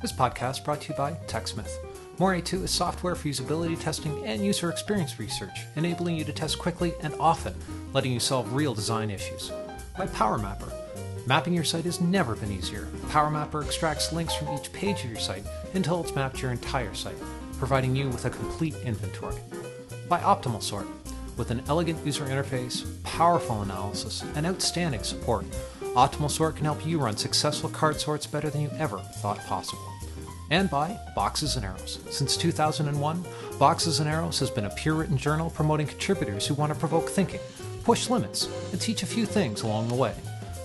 This podcast brought to you by TechSmith. Morae 2 is software for usability testing and user experience research, enabling you to test quickly and often, letting you solve real design issues. By PowerMapper. Mapping your site has never been easier. PowerMapper extracts links from each page of your site until it's mapped your entire site, providing you with a complete inventory. By OptimalSort. With an elegant user interface, powerful analysis, and outstanding support, OptimalSort can help you run successful card sorts better than you ever thought possible. And by Boxes and Arrows. Since 2001, Boxes and Arrows has been a peer written journal promoting contributors who want to provoke thinking, push limits, and teach a few things along the way.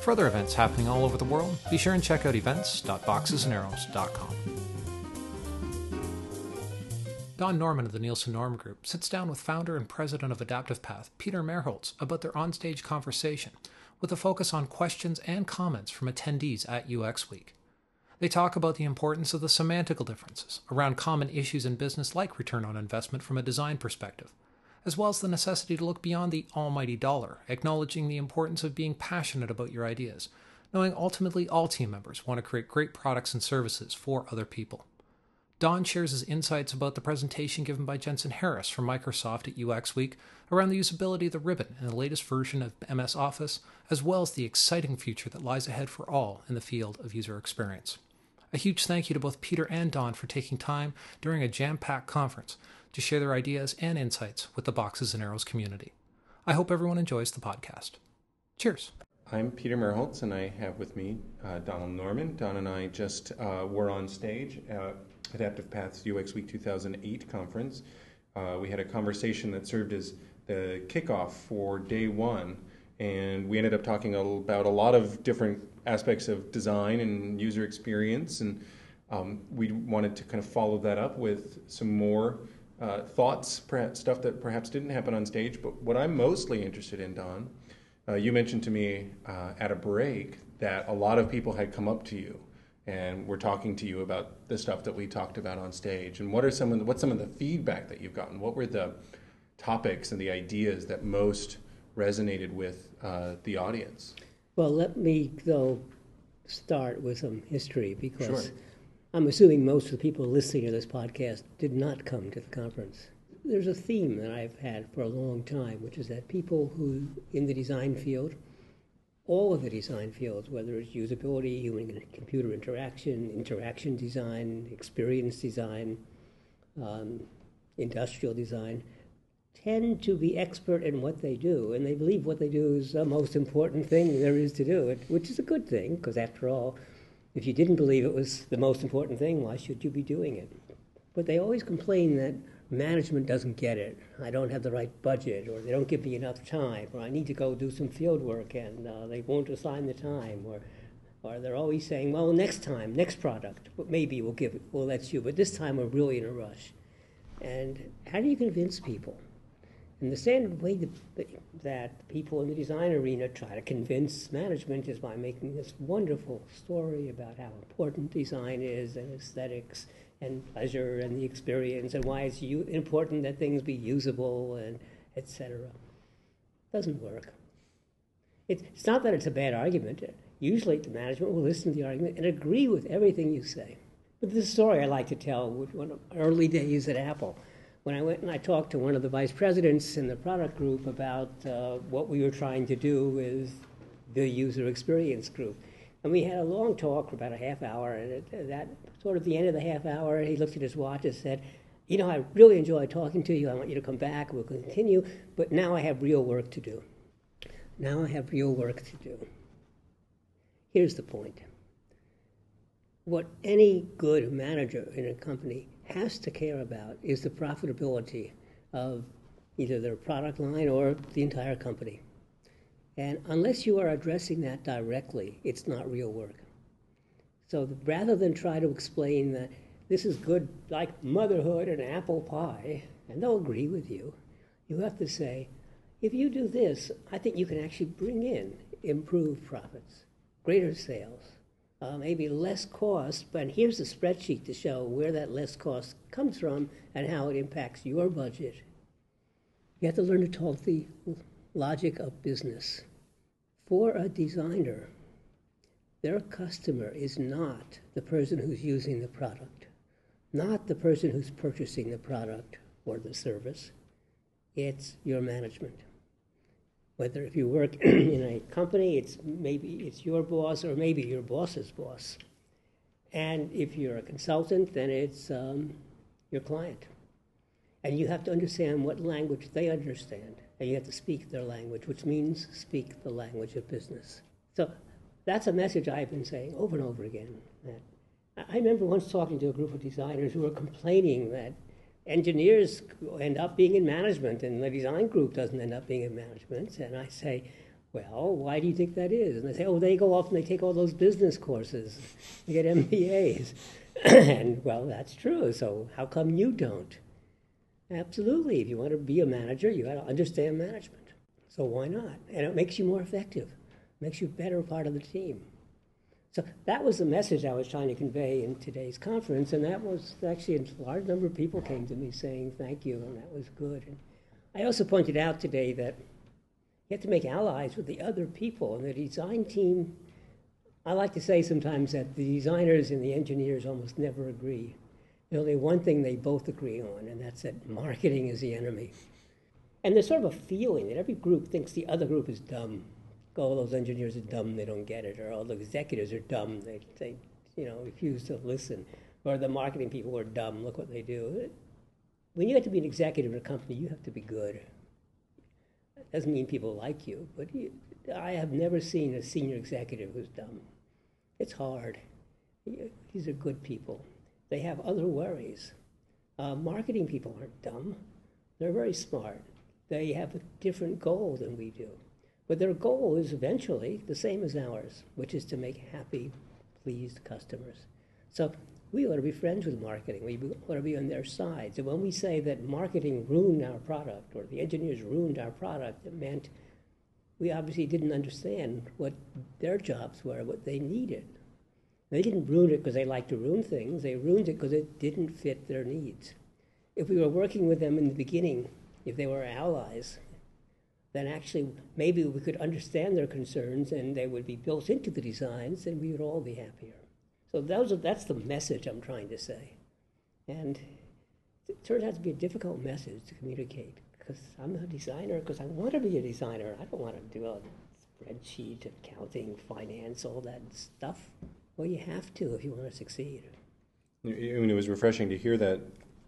For other events happening all over the world, be sure and check out events.boxesandarrows.com. Don Norman of the Nielsen Norman Group sits down with founder and president of Adaptive Path, Peter Merholz, about their onstage conversation, with a focus on questions and comments from attendees at UX Week. They talk about the importance of the semantical differences around common issues in business like return on investment from a design perspective, as well as the necessity to look beyond the almighty dollar, acknowledging the importance of being passionate about your ideas, knowing ultimately all team members want to create great products and services for other people. Don shares his insights about the presentation given by Jensen Harris from Microsoft at UX Week around the usability of the ribbon in the latest version of MS Office, as well as the exciting future that lies ahead for all in the field of user experience. A huge thank you to both Peter and Don for taking time during a jam packed conference to share their ideas and insights with the Boxes and Arrows community. I hope everyone enjoys the podcast. Cheers. I'm Peter Merholz, and I have with me uh, Donald Norman. Don and I just uh, were on stage at Adaptive Paths UX Week 2008 conference. Uh, we had a conversation that served as the kickoff for day one, and we ended up talking about a lot of different aspects of design and user experience, and um, we wanted to kind of follow that up with some more uh, thoughts, perhaps stuff that perhaps didn't happen on stage. But what I'm mostly interested in, Don, uh, you mentioned to me uh, at a break that a lot of people had come up to you and we're talking to you about the stuff that we talked about on stage. And what are some of the, what's some of the feedback that you've gotten? What were the topics and the ideas that most resonated with uh, the audience? Well, let me though start with some history because Sure. I'm assuming most of the people listening to this podcast did not come to the conference. There's a theme that I've had for a long time, which is that people who in the design field all of the design fields, whether it's usability, human computer interaction, interaction design, experience design, um, industrial design, tend to be expert in what they do, and they believe what they do is the most important thing there is to do, which is a good thing, because after all, if you didn't believe it was the most important thing, why should you be doing it? But they always complain that management doesn't get it. I don't have the right budget, or they don't give me enough time, or I need to go do some field work and uh, they won't assign the time, or, or they're always saying, well, next time, next product, maybe we'll give it, we'll let you, but this time we're really in a rush. And how do you convince people? And the standard way that, that people in the design arena try to convince management is by making this wonderful story about how important design is and aesthetics and pleasure and the experience and why it's u- important that things be usable and etc. Doesn't work. It, it's not that it's a bad argument. Usually the management will listen to the argument and agree with everything you say. But this story I like to tell one of early days at Apple when I went and I talked to one of the vice presidents in the product group about uh, what we were trying to do with the user experience group. And we had a long talk for about a half hour, and at that sort of the end of the half hour, he looked at his watch and said, You know, I really enjoyed talking to you. I want you to come back. We'll continue. But now I have real work to do. Now I have real work to do. Here's the point what any good manager in a company has to care about is the profitability of either their product line or the entire company. And unless you are addressing that directly, it's not real work. So rather than try to explain that this is good, like motherhood and apple pie, and they'll agree with you, you have to say, if you do this, I think you can actually bring in improved profits, greater sales, uh, maybe less cost, but here's a spreadsheet to show where that less cost comes from and how it impacts your budget. You have to learn to talk the logic of business. For a designer, their customer is not the person who's using the product, not the person who's purchasing the product or the service. It's your management. Whether if you work in a company, it's maybe it's your boss or maybe your boss's boss. And if you're a consultant, then it's um, your client. And you have to understand what language they understand. And you have to speak their language, which means speak the language of business. So that's a message I've been saying over and over again. That I remember once talking to a group of designers who were complaining that engineers end up being in management and the design group doesn't end up being in management. And I say, well, why do you think that is? And they say, oh, they go off and they take all those business courses, they get MBAs. and well, that's true. So how come you don't? Absolutely. If you want to be a manager, you got to understand management. So why not? And it makes you more effective, makes you a better part of the team. So that was the message I was trying to convey in today's conference, and that was actually a large number of people came to me saying thank you, and that was good. And I also pointed out today that you have to make allies with the other people, and the design team. I like to say sometimes that the designers and the engineers almost never agree. There's only one thing they both agree on, and that's that marketing is the enemy. And there's sort of a feeling that every group thinks the other group is dumb all those engineers are dumb, they don't get it, or all the executives are dumb, they, they you know, refuse to listen, or the marketing people are dumb, look what they do. When you have to be an executive in a company, you have to be good. That doesn't mean people like you, but you, I have never seen a senior executive who's dumb. It's hard. These are good people. They have other worries. Uh, marketing people aren't dumb. They're very smart. They have a different goal than we do. But their goal is eventually the same as ours, which is to make happy, pleased customers. So we ought to be friends with marketing. We ought to be on their side. So when we say that marketing ruined our product or the engineers ruined our product, it meant we obviously didn't understand what their jobs were, what they needed. They didn't ruin it because they like to ruin things. They ruined it because it didn't fit their needs. If we were working with them in the beginning, if they were allies, then actually maybe we could understand their concerns and they would be built into the designs and we would all be happier. So those that's the message I'm trying to say. And it turns out to be a difficult message to communicate because I'm a designer because I want to be a designer. I don't want to do a spreadsheet, accounting, finance, all that stuff. Well, you have to if you want to succeed. I mean, it was refreshing to hear that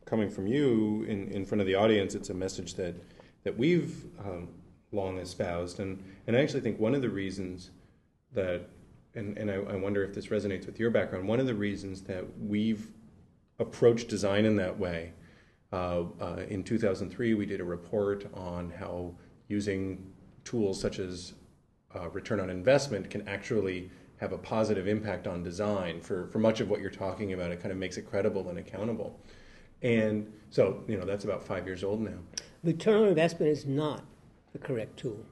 coming from you in, in front of the audience. It's a message that, that we've um, long espoused. And, and I actually think one of the reasons that, and, and I, I wonder if this resonates with your background, one of the reasons that we've approached design in that way. Uh, uh, in 2003, we did a report on how using tools such as uh, return on investment can actually have a positive impact on design for, for much of what you're talking about. It kind of makes it credible and accountable. And so, you know, that's about five years old now. Return on investment is not the correct tool.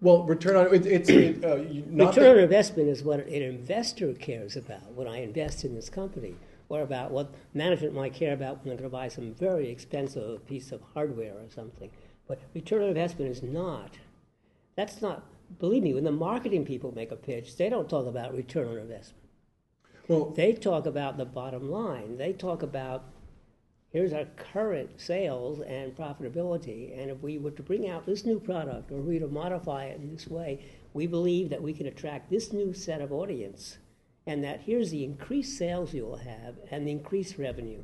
Well, return on it, it's it, uh, return on investment is what an investor cares about when I invest in this company, or about what management might care about when they're going to buy some very expensive piece of hardware or something. But return on investment is not. That's not. Believe me, when the marketing people make a pitch, they don't talk about return on investment. Well, they talk about the bottom line. They talk about here's our current sales and profitability. And if we were to bring out this new product or we were to modify it in this way, we believe that we can attract this new set of audience and that here's the increased sales you will have and the increased revenue.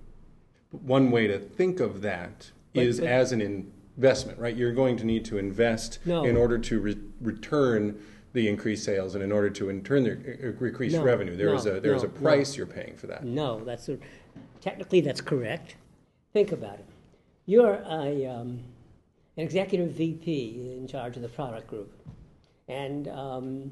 One way to think of that but, is but, as an investment, right? You're going to need to invest no. in order to re- return the increased sales and in order to in turn the uh, increased no, revenue. There no, is a there is a price you're paying for that. No, that's a, technically that's correct. Think about it. You're a, um, an executive VP in charge of the product group, and um,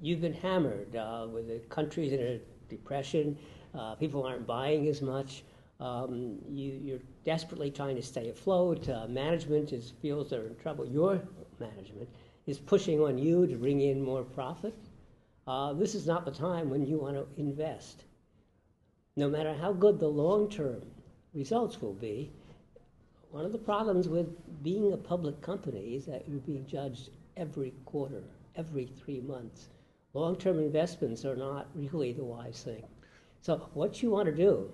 you've been hammered uh, with the country's in a depression. Uh, people aren't buying as much. Um, you, are desperately trying to stay afloat. Uh, management is, feels they're in trouble. Your management is pushing on you to bring in more profit. Uh, this is not the time when you want to invest. No matter how good the long term results will be. One of the problems with being a public company is that you're being judged every quarter, every three months. long-term investments are not really the wise thing. So what you want to do,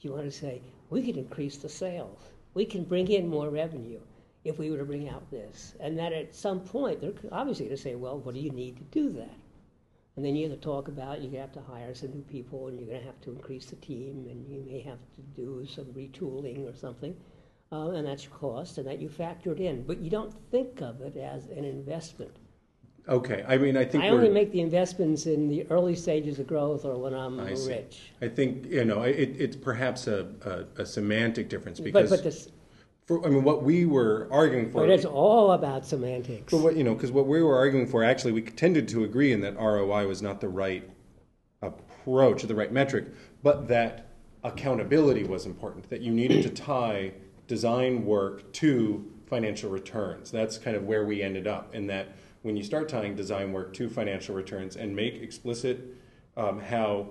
you want to say, we can increase the sales. We can bring in more revenue if we were to bring out this. And that at some point, they're obviously going to say, well, what do you need to do that? And then you have to talk about you have to hire some new people and you're going to have to increase the team and you may have to do some retooling or something. Uh, and that's your cost and that you factored in. But you don't think of it as an investment. Okay, I mean, I think I only make the investments in the early stages of growth or when I'm I see. rich. I think you know it, it's perhaps a, a, a semantic difference But, because but, this, for, I mean what we were arguing for. but it's all about semantics. for what you know, because what we were arguing for, actually, we tended to agree in that ROI was not the right approach, or the right metric, but that accountability was important. That you needed to tie design work to financial returns. That's kind of where we ended up. In that, when you start tying design work to financial returns and make explicit um, how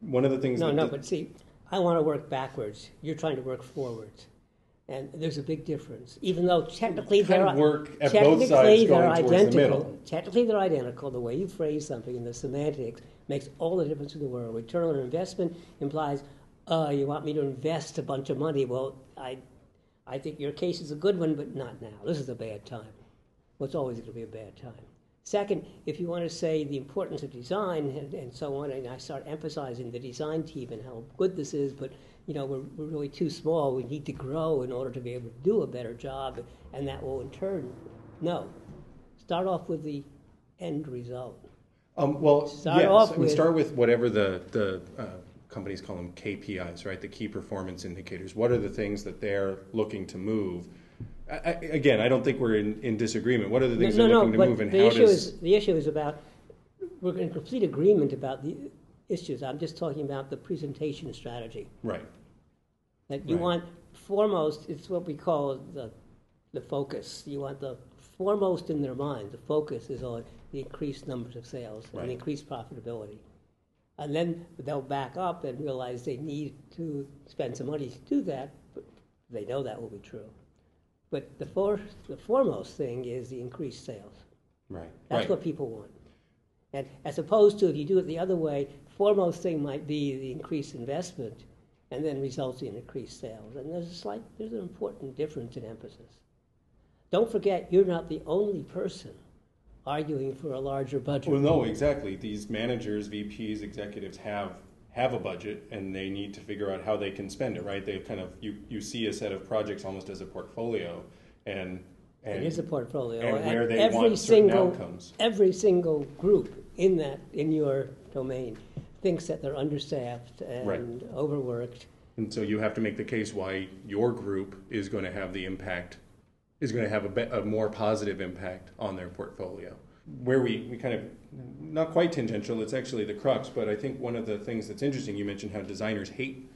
one of the things No, no, but see, I want to work backwards. You're trying to work forwards. And there's a big difference. Even though technically they're of work at both technically sides they're the identical. middle. Technically they're identical. The way you phrase something and the semantics makes all the difference in the world. Return on investment implies, uh, you want me to invest a bunch of money. Well, I, I think your case is a good one, but not now. This is a bad time. Well, it's always going to be a bad time. Second, if you want to say the importance of design and, and so on, and I start emphasizing the design team and how good this is, but you know we're, we're really too small. We need to grow in order to be able to do a better job, and that will in turn, no. Start off with the end result. Um, well, Start yes, off with- start with whatever the, the uh, companies call them KPIs, right? The key performance indicators. What are the things that they're looking to move? I, again, I don't think we're in, in disagreement. What are the things no, no, looking to but move, and the how issue does is the issue is about we're in complete agreement about the issues. I'm just talking about the presentation strategy. right? That you Right. want foremost, it's what we call the, the focus. You want the foremost in their mind. The focus is on the increased numbers of sales Right. and increased profitability. And then they'll back up and realize they need to spend some money to do that, but they know that will be true. But the, for, the foremost thing is the increased sales. Right. That's right. what people want. And as opposed to if you do it the other way, foremost thing might be the increased investment and then resulting in increased sales. And there's a slight, there's an important difference in emphasis. Don't forget, you're not the only person arguing for a larger budget. Well, no, exactly. These managers, VPs, executives have have a budget, and they need to figure out how they can spend it. Right? They kind of you you see a set of projects almost as a portfolio, and and it is a portfolio. and where they every want certain single, outcomes. Every single group in that, in your domain, thinks that they're understaffed and Right. overworked. And so you have to make the case why your group is going to have the impact, is going to have a, be, a more positive impact on their portfolio. Where we, we kind of, not quite tangential, it's actually the crux, but I think one of the things that's interesting, you mentioned how designers hate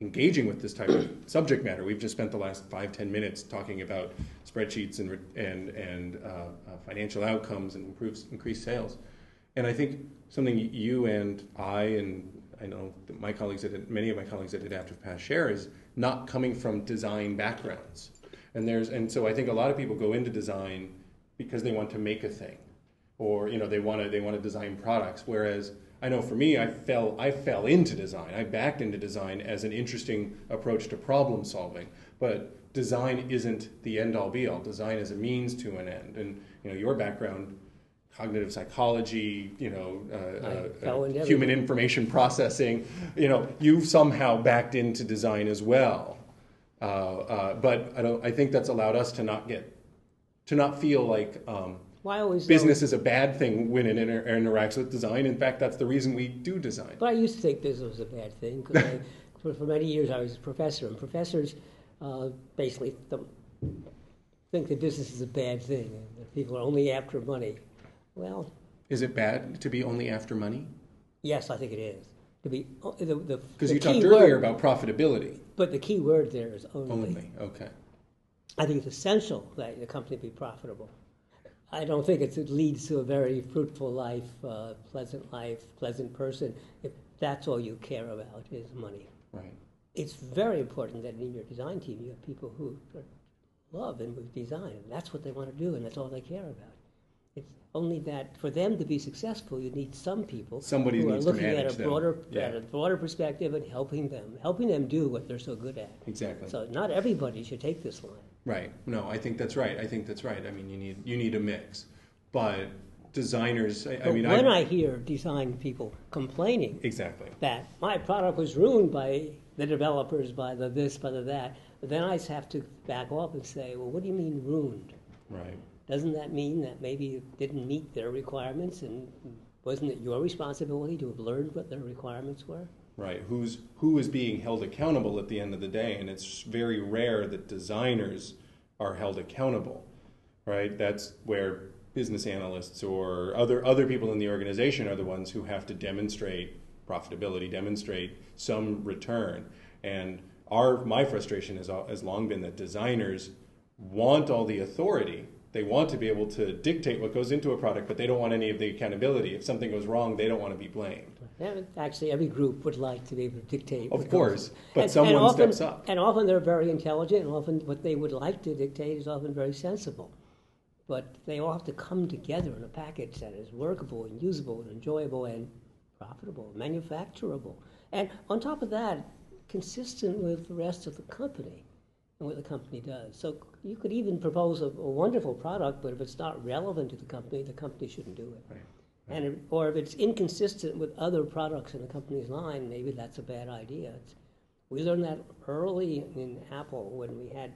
engaging with this type of subject matter. We've just spent the last five, ten minutes talking about spreadsheets and, and, and uh, uh, financial outcomes and improves, increased sales. And I think something you and I and I know my colleagues at many of my colleagues at Adaptive Path share is not coming from design backgrounds. And there's and so I think a lot of people go into design because they want to make a thing, or you know they want to they want to design products. Whereas I know for me, I fell I fell into design. I backed into design as an interesting approach to problem solving. But design isn't the end all be all. Design is a means to an end. And you know your background cognitive psychology, you know, uh, uh, human information processing, you know, you've somehow backed into design as well. Uh, uh, but I don't. I think that's allowed us to not get, to not feel like um, I always business is a bad thing when it inter- interacts with design. In fact, that's the reason we do design. But I used to think business was a bad thing because for, for many years I was a professor, and professors uh, basically th- think that business is a bad thing and that people are only after money. Well, Is it bad to be only after money? yes, I think it is. To be oh, the the Because you talked earlier word, about profitability but the key word there is only. only. Okay. I think it's essential that the company be profitable. I don't think it's, it leads to a very fruitful life, uh, pleasant life, pleasant person if that's all you care about is money. Right. it's very important that in your design team you have people who love and with design, and that's what they want to do, and that's all they care about. It's only that for them to be successful, you need some people Somebody who are looking at a broader, Yeah. at a broader perspective and helping them, helping them do what they're so good at. Exactly. So not everybody should take this line. Right. No, I think that's right. I think that's right. I mean, you need you need a mix, but designers. I, I But mean, when I hear design people complaining exactly. that my product was ruined by the developers, by the this, by the that, then I have to back off and say, well, what do you mean ruined? Right. Doesn't that mean that maybe it didn't meet their requirements and wasn't it your responsibility to have learned what their requirements were? Right. Who's who is being held accountable at the end of the day, and it's very rare that designers are held accountable. Right. That's where business analysts or other other people in the organization are the ones who have to demonstrate profitability, demonstrate some return. And our my frustration has has long been that designers want all the authority. They want to be able to dictate what goes into a product, but they don't want any of the accountability. If something goes wrong, they don't want to be blamed. Yeah, Actually, every group would like to be able to dictate. Of course, but and- someone and often- steps up. And often they're very intelligent, and often what they would like to dictate is often very sensible. But they all have to come together in a package that is workable and usable and enjoyable and profitable, manufacturable. And on top of that, consistent with the rest of the company and what the company does. So you could even propose a, a wonderful product, but if it's not relevant to the company, the company shouldn't do it. Right. And or if it's inconsistent with other products in the company's line, maybe that's a bad idea. It's, we learned that early in Apple when we had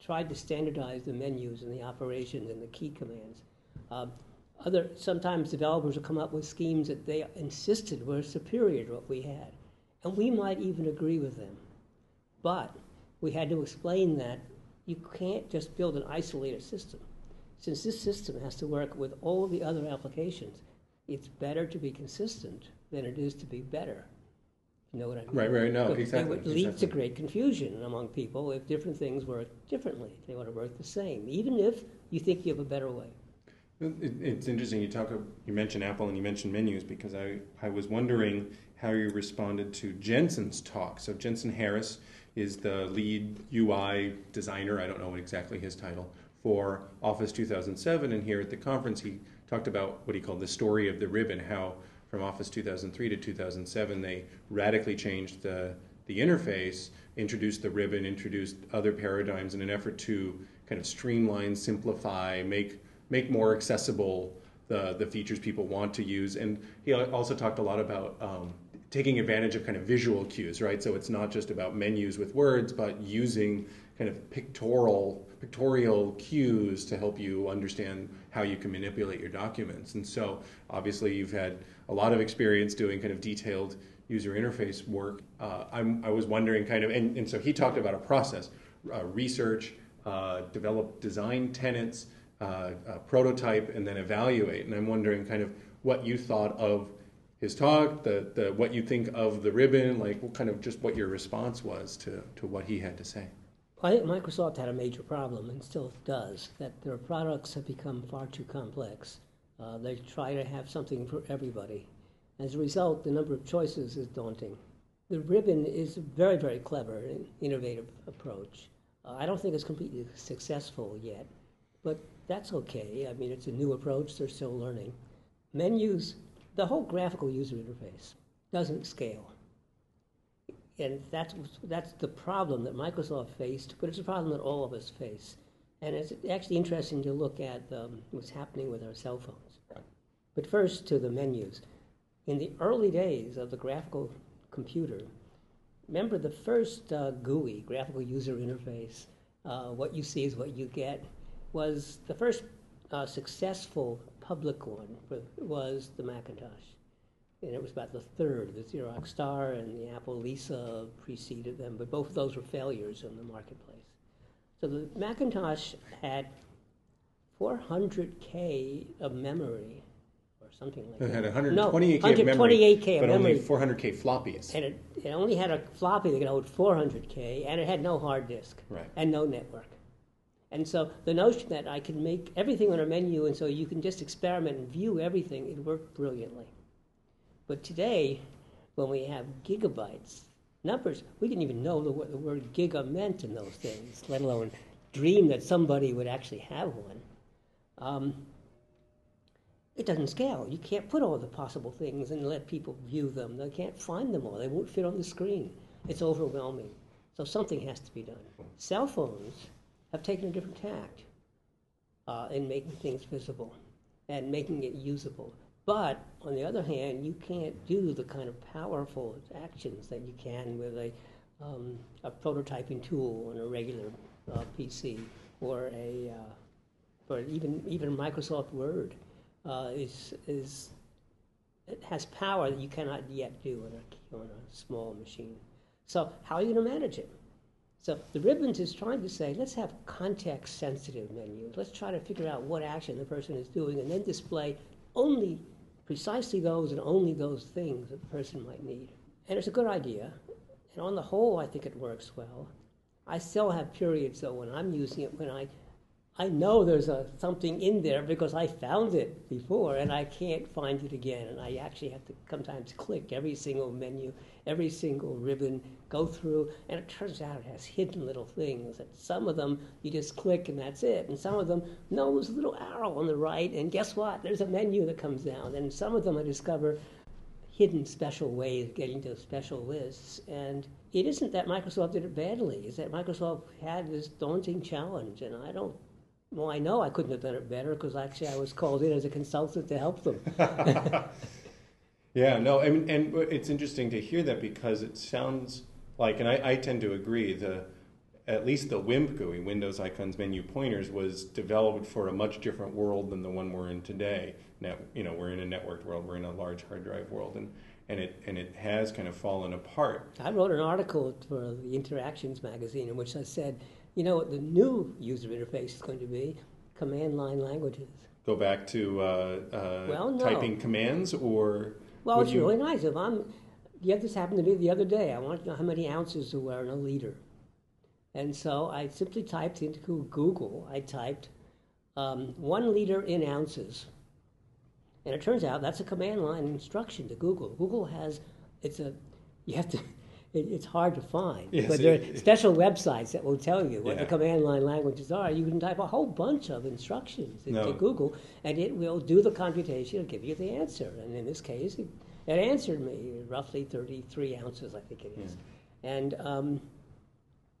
tried to standardize the menus and the operations and the key commands. Um, other sometimes developers would come up with schemes that they insisted were superior to what we had, and we might even agree with them. But we had to explain that you can't just build an isolated system. Since this system has to work with all the other applications, it's better to be consistent than it is to be better. You know what I mean? Right, right, no, But exactly, It would lead to great confusion among people if different things work differently. They want to work the same, even if you think you have a better way. It, it's interesting you talk. You mentioned Apple and you mentioned menus because I, I was wondering how you responded to Jensen's talk. So Jensen Harris is the lead UI designer. I don't know exactly his title for Office 2007, and here at the conference he talked about what he called the story of the ribbon. How from Office 2003 to 2007 they radically changed the the interface, introduced the ribbon, introduced other paradigms in an effort to kind of streamline, simplify, make make more accessible the the features people want to use. And he also talked a lot about um, taking advantage of kind of visual cues, right? So it's not just about menus with words, but using kind of pictorial pictorial cues to help you understand how you can manipulate your documents. And so obviously you've had a lot of experience doing kind of detailed user interface work. Uh, I was wondering kind of, and, and so he talked about a process, uh, research, uh, develop design tenets, uh, uh, prototype, and then evaluate. And I'm wondering kind of what you thought of his talk, the, the what you think of the ribbon, like what kind of just what your response was to, to what he had to say. I think Microsoft had a major problem and still does that their products have become far too complex. Uh, they try to have something for everybody. As a result, the number of choices is daunting. The ribbon is a very, very clever and innovative approach. Uh, I don't think it's completely successful yet, but that's okay. I mean, it's a new approach, they're still learning. Menus, the whole graphical user interface doesn't scale. And that's, that's the problem that Microsoft faced, but it's a problem that all of us face. And it's actually interesting to look at um, what's happening with our cell phones. But first, to the menus. In the early days of the graphical computer, remember the first uh, GUI, graphical user interface, uh, what you see is what you get, was the first uh, successful public one for, was the Macintosh. And it was about the third. The Xerox Star and the Apple Lisa preceded them, but both of those were failures in the marketplace. So the Macintosh had 400K of memory, or something like It that. had No, 128K of memory, 128K of but only 400K floppies. And it, it only had a floppy that could hold 400K, and it had no hard disk Right. and no network. And so the notion that I can make everything on a menu and so you can just experiment and view everything, it worked brilliantly. But today, when we have gigabytes, numbers, we didn't even know the, what the word giga meant in those days, let alone dream that somebody would actually have one. Um, it doesn't scale. You can't put all the possible things and let people view them. They can't find them all. They won't fit on the screen. It's overwhelming. So something has to be done. Cell phones have taken a different tact uh, in making things visible and making it usable. But on the other hand, you can't do the kind of powerful actions that you can with a, um, a prototyping tool on a regular uh, PC or a uh, or even even Microsoft Word uh, is is it has power that you cannot yet do on a, on a small machine. So how are you going to manage it? So the ribbons is trying to say, let's have context sensitive menus. Let's try to figure out what action the person is doing and then display only precisely those and only those things that the person might need. And it's a good idea. And on the whole, I think it works well. I still have periods though when I'm using it when I I know there's a, something in there because I found it before and I can't find it again. And I actually have to sometimes click every single menu, every single ribbon, go through, and it turns out it has hidden little things. That some of them you just click and that's it. And some of them, no, there's a little arrow on the right, and guess what? There's a menu that comes down. And some of them I discover hidden special ways of getting to special lists. And it isn't that Microsoft did it badly, it's that Microsoft had this daunting challenge, and I don't well, I know I couldn't have done it better because actually I was called in as a consultant to help them. yeah, no, I mean, and it's interesting to hear that because it sounds like, and I, I tend to agree, the at least the WIMP GUI, Windows Icons Menu Pointers, was developed for a much different world than the one we're in today. Now, you know, we're in a networked world, we're in a large hard drive world, and and it and it has kind of fallen apart. I wrote an article for the Interactions magazine in which I said you know what the new user interface is going to be? Command line languages. Go back to uh, uh, well, no. typing commands, or well, it's you... really nice. If I'm, yeah, this happened to me the other day. I want to know how many ounces there were in a liter, and so I simply typed into Google. I typed um, one liter in ounces, and it turns out that's a command line instruction to Google. Google has it's a you have to it, it's hard to find. Yes, but there are special websites that will tell you what yeah. the command line languages are. You can type a whole bunch of instructions into no. Google, and it will do the computation and give you the answer. And in this case, it, it answered me roughly 33 ounces, I think it is. Yeah. And um,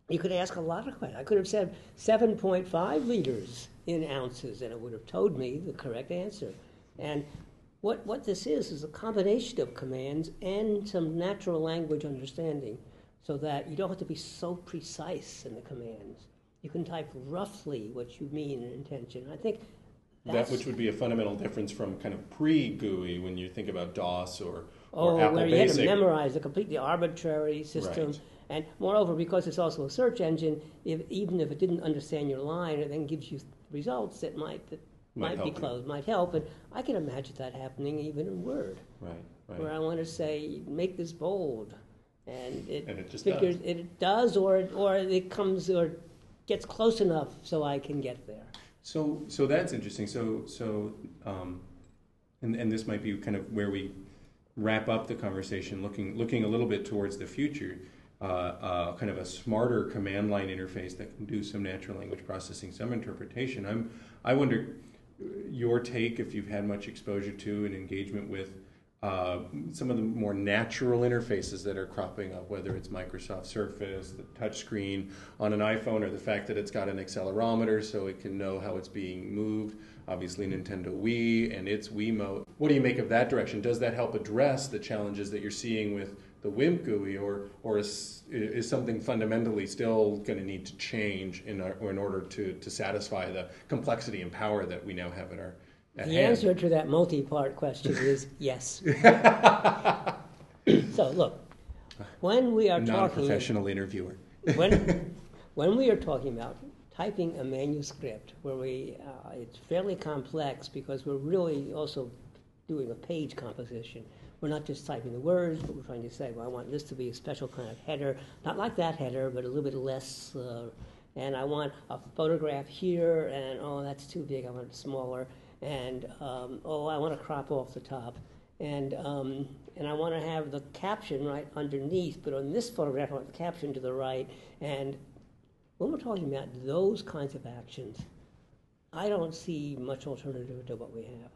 you could ask a lot of questions. I could have said 7.5 liters in ounces, and it would have told me the correct answer. And what, what this is is a combination of commands and some natural language understanding so that you don't have to be so precise in the commands. You can type roughly what you mean in intention. I think that which would be a fundamental difference from kind of pre-GUI when you think about DOS or, or oh, Apple where you Basic. had to memorize a completely arbitrary system. Right. And moreover, because it's also a search engine, if, even if it didn't understand your line, it then gives you results that might that might, might be closed, might help. And I can imagine that happening even in Word. Right, right. Where I want to say, make this bold. And it, and it just figures does. it does, or or it comes or gets close enough so I can get there. So so that's interesting. So so um, and and this might be kind of where we wrap up the conversation, looking looking a little bit towards the future. Uh, uh, kind of a smarter command line interface that can do some natural language processing, some interpretation. I'm I wonder your take, if you've had much exposure to and engagement with uh, some of the more natural interfaces that are cropping up, whether it's Microsoft Surface, the touchscreen on an iPhone, or the fact that it's got an accelerometer so it can know how it's being moved. Obviously, Nintendo Wii and its Wiimote. What do you make of that direction? Does that help address the challenges that you're seeing with the WIMP GUI, or, or is, is something fundamentally still going to need to change in, our, in order to, to satisfy the complexity and power that we now have at our at The hand? answer to that multi part question is yes. so, look, when we are Not talking. a professional interviewer. when, when we are talking about typing a manuscript where we, uh, it's fairly complex because we're really also doing a page composition we're not just typing the words, but we're trying to say, well, I want this to be a special kind of header, not like that header, but a little bit less. Uh, and I want a photograph here, and oh, that's too big, I want it smaller. And um, oh, I want to crop off the top. And, um, and I want to have the caption right underneath, but on this photograph, I want the caption to the right. And when we're talking about those kinds of actions, I don't see much alternative to what we have.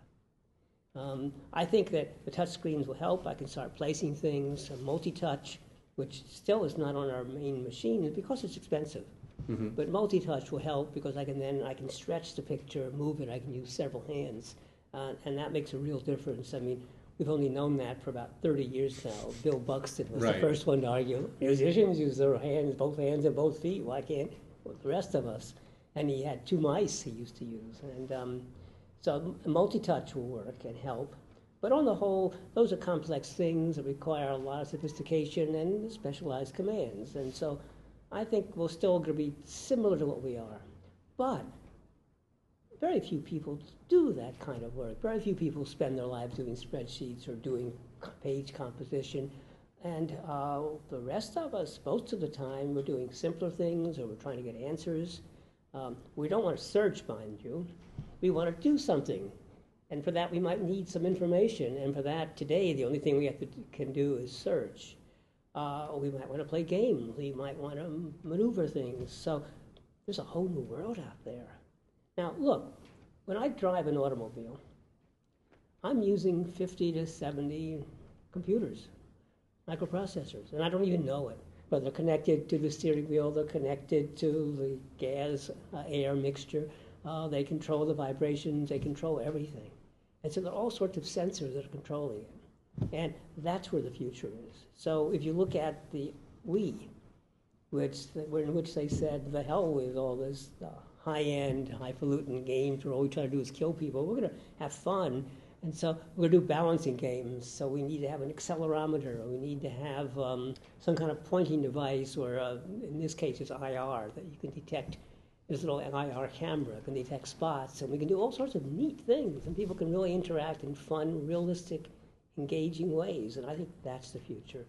Um, I think that the touch screens will help. I can start placing things, multi-touch, which still is not on our main machine because it's expensive. Mm-hmm. But multi-touch will help because I can then I can stretch the picture, move it. I can use several hands, uh, and that makes a real difference. I mean, we've only known that for about 30 years now. Bill Buxton was right. the first one to argue musicians use their hands, both hands and both feet. Why can't well, the rest of us? And he had two mice he used to use, and um, so multi-touch will work and help. But on the whole, those are complex things that require a lot of sophistication and specialized commands. And so I think we're still going to be similar to what we are. But very few people do that kind of work. Very few people spend their lives doing spreadsheets or doing page composition. And uh, the rest of us, most of the time, we're doing simpler things or we're trying to get answers. Um, we don't want to search, mind you. We want to do something. And for that, we might need some information. And for that, today, the only thing we to, can do is search. Uh, we might want to play games. We might want to maneuver things. So there's a whole new world out there. Now, look, when I drive an automobile, I'm using 50 to 70 computers, microprocessors, and I don't even know it. But they're connected to the steering wheel, they're connected to the gas uh, air mixture, uh, they control the vibrations, they control everything. And so there are all sorts of sensors that are controlling it. And that's where the future is. So if you look at the Wii, which, in which they said, the hell with all this uh, high-end, highfalutin games where all we try to do is kill people. We're going to have fun. And so we're going to do balancing games. So we need to have an accelerometer, or we need to have um, some kind of pointing device, or uh, in this case, it's IR that you can detect this little IR camera can detect spots, and we can do all sorts of neat things, and people can really interact in fun, realistic, engaging ways, and I think that's the future.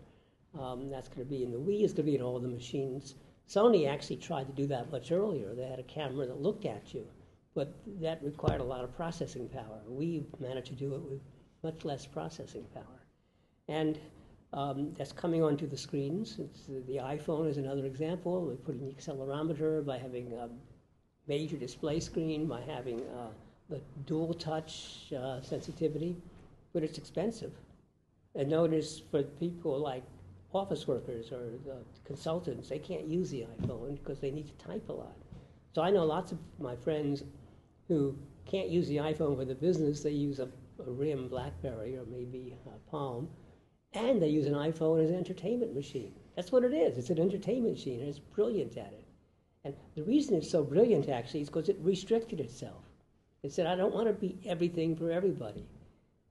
Um, that's going to be in the Wii, it's going to be in all the machines. Sony actually tried to do that much earlier. They had a camera that looked at you, but that required a lot of processing power. We managed to do it with much less processing power. And um, that's coming onto the screens. It's, the iPhone is another example. We're putting the accelerometer by having um, major display screen by having uh, the dual touch uh, sensitivity, but it's expensive. And notice for people like office workers or the consultants, they can't use the iPhone because they need to type a lot. So I know lots of my friends who can't use the iPhone for the business. They use a, a RIM BlackBerry or maybe a Palm, and they use an iPhone as an entertainment machine. That's what it is. It's an entertainment machine, and it's brilliant at it. And the reason it's so brilliant, actually, is because it restricted itself. It said, I don't want to be everything for everybody.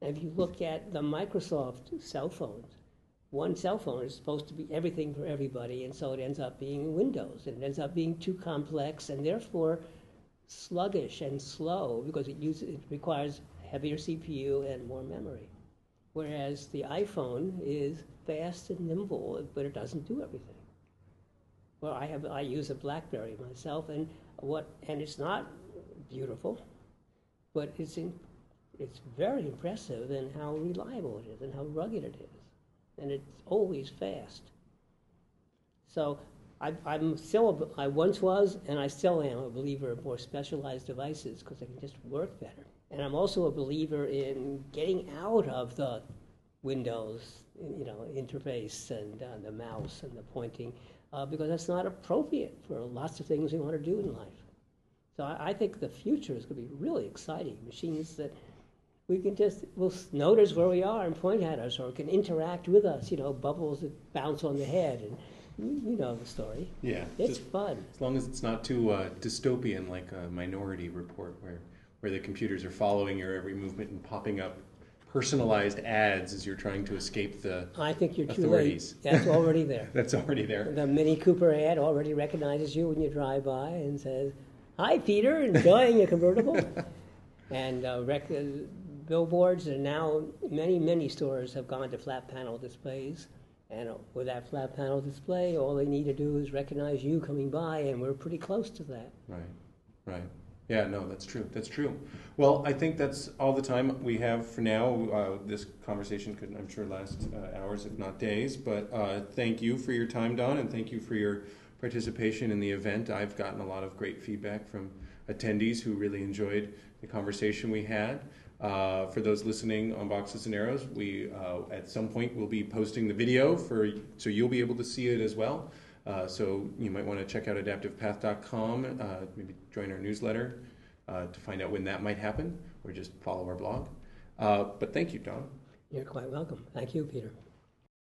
And if you look at the Microsoft cell phones, one cell phone is supposed to be everything for everybody, and so it ends up being Windows. And it ends up being too complex and therefore sluggish and slow because it, uses, it requires heavier CPU and more memory. Whereas the iPhone is fast and nimble, but it doesn't do everything. Well, I have I use a BlackBerry myself, and what and it's not beautiful, but it's in, it's very impressive in how reliable it is and how rugged it is, and it's always fast. So I, am still a, I once was and I still am a believer in more specialized devices because they can just work better. And I'm also a believer in getting out of the Windows, you know, interface and uh, the mouse and the pointing uh, because that's not appropriate for lots of things we want to do in life. So I, I think the future is going to be really exciting. Machines that we can just will notice where we are and point at us, or can interact with us. You know, bubbles that bounce on the head, and you know the story. Yeah, it's fun. As long as it's not too uh, dystopian, like a Minority Report, where where the computers are following your every movement and popping up personalized ads as you're trying to escape the I think you're too late. That's already there. That's already there. The Mini Cooper ad already recognizes you when you drive by and says, "Hi, Peter, enjoying your convertible." and uh, rec- uh, billboards and now many many stores have gone to flat panel displays. And with that flat panel display, all they need to do is recognize you coming by, and we're pretty close to that. Right, right. Yeah, no, that's true. That's true. Well, I think that's all the time we have for now. Uh, this conversation could, I'm sure, last uh, hours, if not days. But uh, thank you for your time, Don, and thank you for your participation in the event. I've gotten a lot of great feedback from attendees who really enjoyed the conversation we had. Uh, for those listening on Boxes and Arrows, we uh, at some point will be posting the video for so you'll be able to see it as well. Uh, so you might want to check out adaptivepath.com, uh, maybe join our newsletter uh, to find out when that might happen, or just follow our blog. Uh, but thank you, Don. You're quite welcome. Thank you, Peter.